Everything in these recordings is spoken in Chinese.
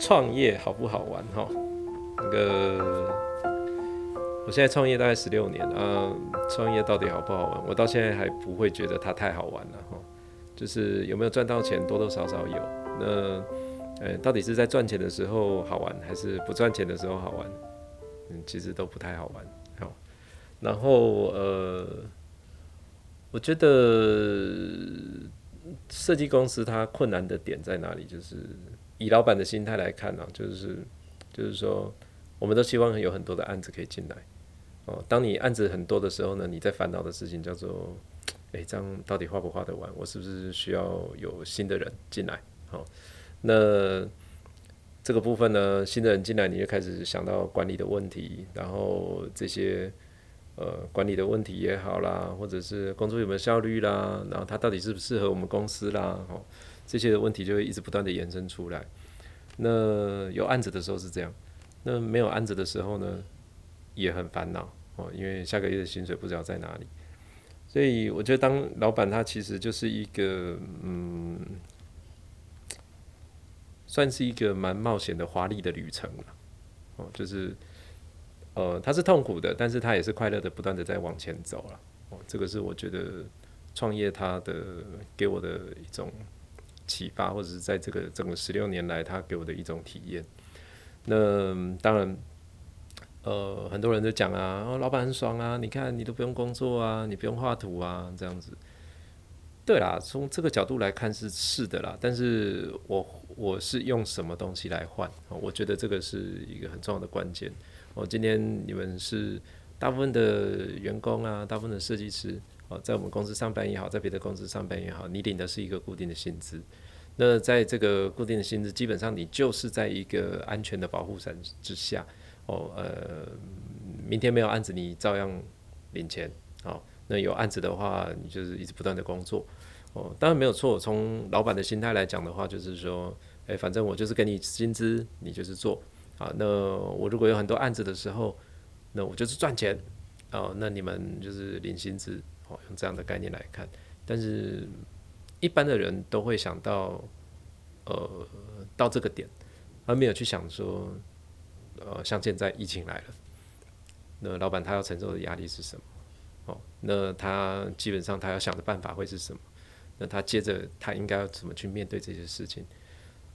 创业好不好玩哈？那个，我现在创业大概十六年啊，创业到底好不好玩？我到现在还不会觉得它太好玩了哈。就是有没有赚到钱，多多少少有。那，呃，到底是在赚钱的时候好玩，还是不赚钱的时候好玩？嗯，其实都不太好玩。好，然后呃，我觉得设计公司它困难的点在哪里？就是。以老板的心态来看呢，就是就是说，我们都希望有很多的案子可以进来。哦，当你案子很多的时候呢，你在烦恼的事情叫做，哎，这样到底画不画得完？我是不是需要有新的人进来？好，那这个部分呢，新的人进来，你就开始想到管理的问题，然后这些呃管理的问题也好啦，或者是工作有没有效率啦，然后他到底适不适合我们公司啦，哦。这些的问题就会一直不断的延伸出来。那有案子的时候是这样，那没有案子的时候呢，也很烦恼哦，因为下个月的薪水不知道在哪里。所以我觉得当老板他其实就是一个嗯，算是一个蛮冒险的华丽的旅程了。哦，就是呃，他是痛苦的，但是他也是快乐的，不断的在往前走了。哦，这个是我觉得创业他的给我的一种。启发，或者是在这个整个十六年来，他给我的一种体验。那当然，呃，很多人都讲啊，老板很爽啊，你看你都不用工作啊，你不用画图啊，这样子。对啦，从这个角度来看是是的啦。但是我我是用什么东西来换？我觉得这个是一个很重要的关键。我今天你们是大部分的员工啊，大部分的设计师。哦，在我们公司上班也好，在别的公司上班也好，你领的是一个固定的薪资。那在这个固定的薪资，基本上你就是在一个安全的保护伞之下。哦，呃，明天没有案子，你照样领钱。好，那有案子的话，你就是一直不断的工作。哦，当然没有错。从老板的心态来讲的话，就是说，诶，反正我就是给你薪资，你就是做。啊，那我如果有很多案子的时候，那我就是赚钱。哦，那你们就是领薪资。哦，用这样的概念来看，但是一般的人都会想到，呃，到这个点，而没有去想说，呃，像现在疫情来了，那老板他要承受的压力是什么？哦，那他基本上他要想的办法会是什么？那他接着他应该要怎么去面对这些事情？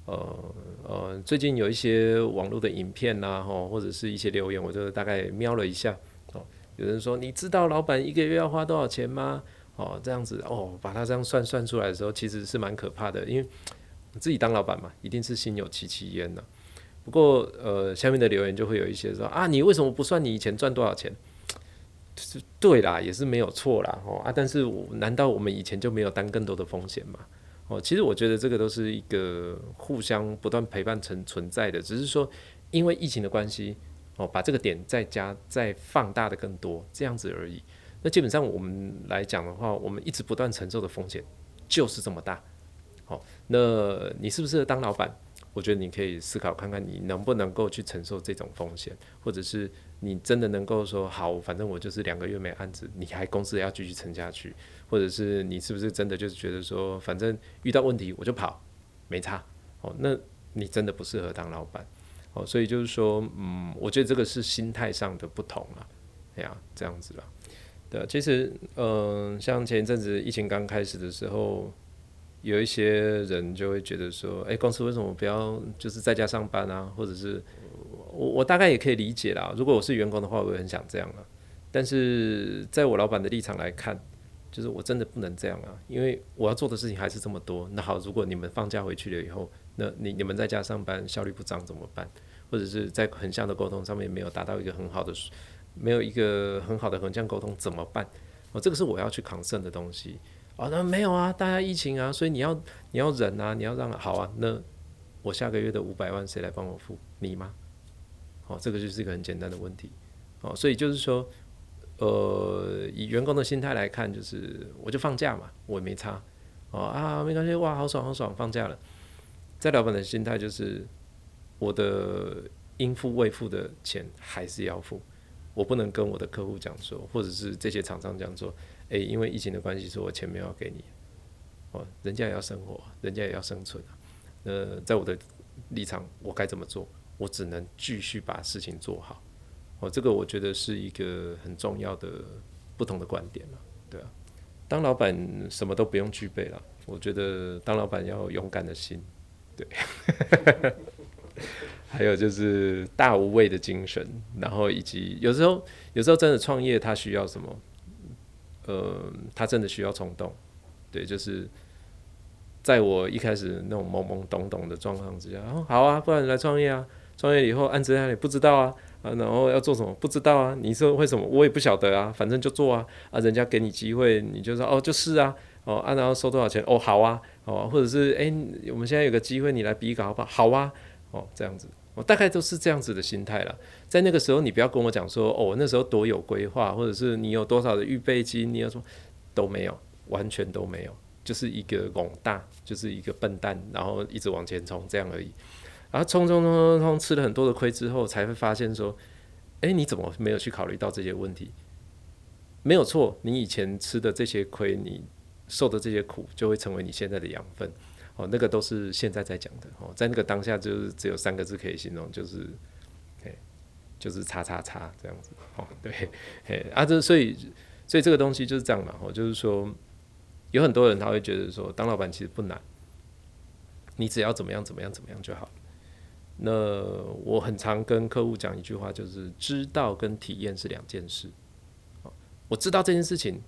呃呃，最近有一些网络的影片呐，吼，或者是一些留言，我就大概瞄了一下。哦有人说：“你知道老板一个月要花多少钱吗？”哦，这样子哦，把它这样算算出来的时候，其实是蛮可怕的。因为自己当老板嘛，一定是心有戚戚焉的。不过，呃，下面的留言就会有一些说：“啊，你为什么不算你以前赚多少钱？”是对啦，也是没有错啦。哦啊，但是我难道我们以前就没有担更多的风险吗？哦，其实我觉得这个都是一个互相不断陪伴存存在的，只是说因为疫情的关系。哦，把这个点再加再放大的更多，这样子而已。那基本上我们来讲的话，我们一直不断承受的风险就是这么大。好，那你适不适合当老板？我觉得你可以思考看看，你能不能够去承受这种风险，或者是你真的能够说好，反正我就是两个月没案子，你还公司要继续撑下去，或者是你是不是真的就是觉得说，反正遇到问题我就跑，没差。哦，那你真的不适合当老板。哦，所以就是说，嗯，我觉得这个是心态上的不同了，哎呀，这样子了。对，其实，嗯，像前一阵子疫情刚开始的时候，有一些人就会觉得说，哎，公司为什么不要就是在家上班啊？或者是我我大概也可以理解啦。如果我是员工的话，我也很想这样啊。但是在我老板的立场来看，就是我真的不能这样啊，因为我要做的事情还是这么多。那好，如果你们放假回去了以后，那你你们在家上班效率不彰怎么办？或者是在横向的沟通上面没有达到一个很好的，没有一个很好的横向沟通怎么办？哦，这个是我要去抗胜的东西。哦，那没有啊，大家疫情啊，所以你要你要忍啊，你要让好啊。那我下个月的五百万谁来帮我付？你吗？哦，这个就是一个很简单的问题。哦，所以就是说，呃，以员工的心态来看，就是我就放假嘛，我也没差。哦啊，没关系，哇，好爽好爽，放假了。在老板的心态就是，我的应付未付的钱还是要付，我不能跟我的客户讲说，或者是这些厂商讲说，诶，因为疫情的关系，说我钱没有给你，哦，人家也要生活，人家也要生存啊。呃，在我的立场，我该怎么做？我只能继续把事情做好。哦，这个我觉得是一个很重要的不同的观点了。对啊，当老板什么都不用具备了，我觉得当老板要有勇敢的心，对，还有就是大无畏的精神，然后以及有时候有时候真的创业，他需要什么？呃，他真的需要冲动，对，就是在我一开始那种懵懵懂懂的状况之下，哦，好啊，不然来创业啊，创业以后案子在哪里不知道啊。啊，然后要做什么不知道啊？你说为什么？我也不晓得啊。反正就做啊。啊，人家给你机会，你就说哦，就是啊。哦，啊，然后收多少钱？哦，好啊。哦，或者是哎，我们现在有个机会，你来比稿好不？好啊。哦，这样子，我大概都是这样子的心态了。在那个时候，你不要跟我讲说哦，那时候多有规划，或者是你有多少的预备金，你要说都没有，完全都没有，就是一个懵大，就是一个笨蛋，然后一直往前冲这样而已。然后冲冲冲冲冲，吃了很多的亏之后，才会发现说，哎，你怎么没有去考虑到这些问题？没有错，你以前吃的这些亏，你受的这些苦，就会成为你现在的养分。哦，那个都是现在在讲的。哦，在那个当下，就是只有三个字可以形容，就是，哎，就是叉叉叉这样子。哦，对，哎，啊，这所以，所以这个东西就是这样嘛。哦，就是说，有很多人他会觉得说，当老板其实不难，你只要怎么样怎么样怎么样就好。那我很常跟客户讲一句话，就是知道跟体验是两件事。我知道这件事情，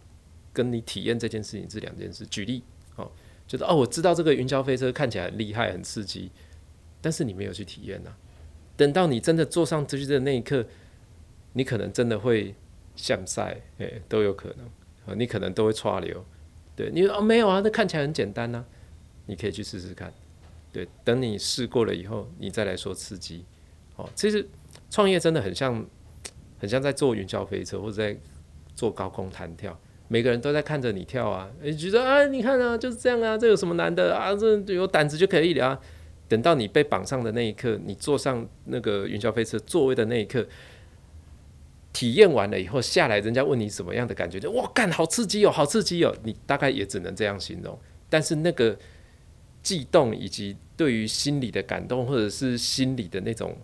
跟你体验这件事情是两件事。举例，哦，就是哦，我知道这个云霄飞车看起来很厉害、很刺激，但是你没有去体验呐。等到你真的坐上去的那一刻，你可能真的会向塞，诶，都有可能。啊，你可能都会岔流。对，你说哦，没有啊，那看起来很简单呐，你可以去试试看。对，等你试过了以后，你再来说刺激。哦，其实创业真的很像，很像在坐云霄飞车或者在做高空弹跳，每个人都在看着你跳啊，你觉得啊，你看啊，就是这样啊，这有什么难的啊？这有胆子就可以了啊。等到你被绑上的那一刻，你坐上那个云霄飞车座位的那一刻，体验完了以后下来，人家问你什么样的感觉？就哇，干，好刺激哦，好刺激哦！你大概也只能这样形容，但是那个。悸动以及对于心理的感动，或者是心理的那种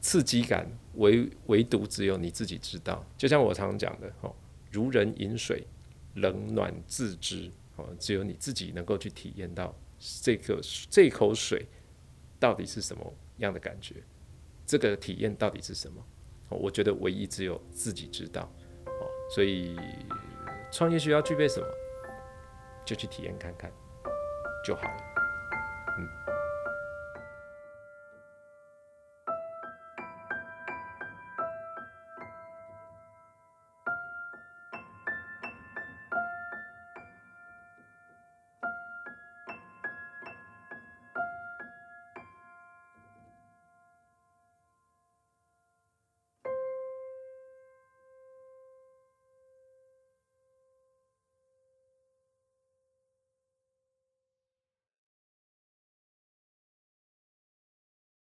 刺激感，唯唯独只有你自己知道。就像我常常讲的，哦，如人饮水，冷暖自知。哦，只有你自己能够去体验到这个这口水到底是什么样的感觉，这个体验到底是什么？哦，我觉得唯一只有自己知道。哦，所以创业需要具备什么，就去体验看看就好了。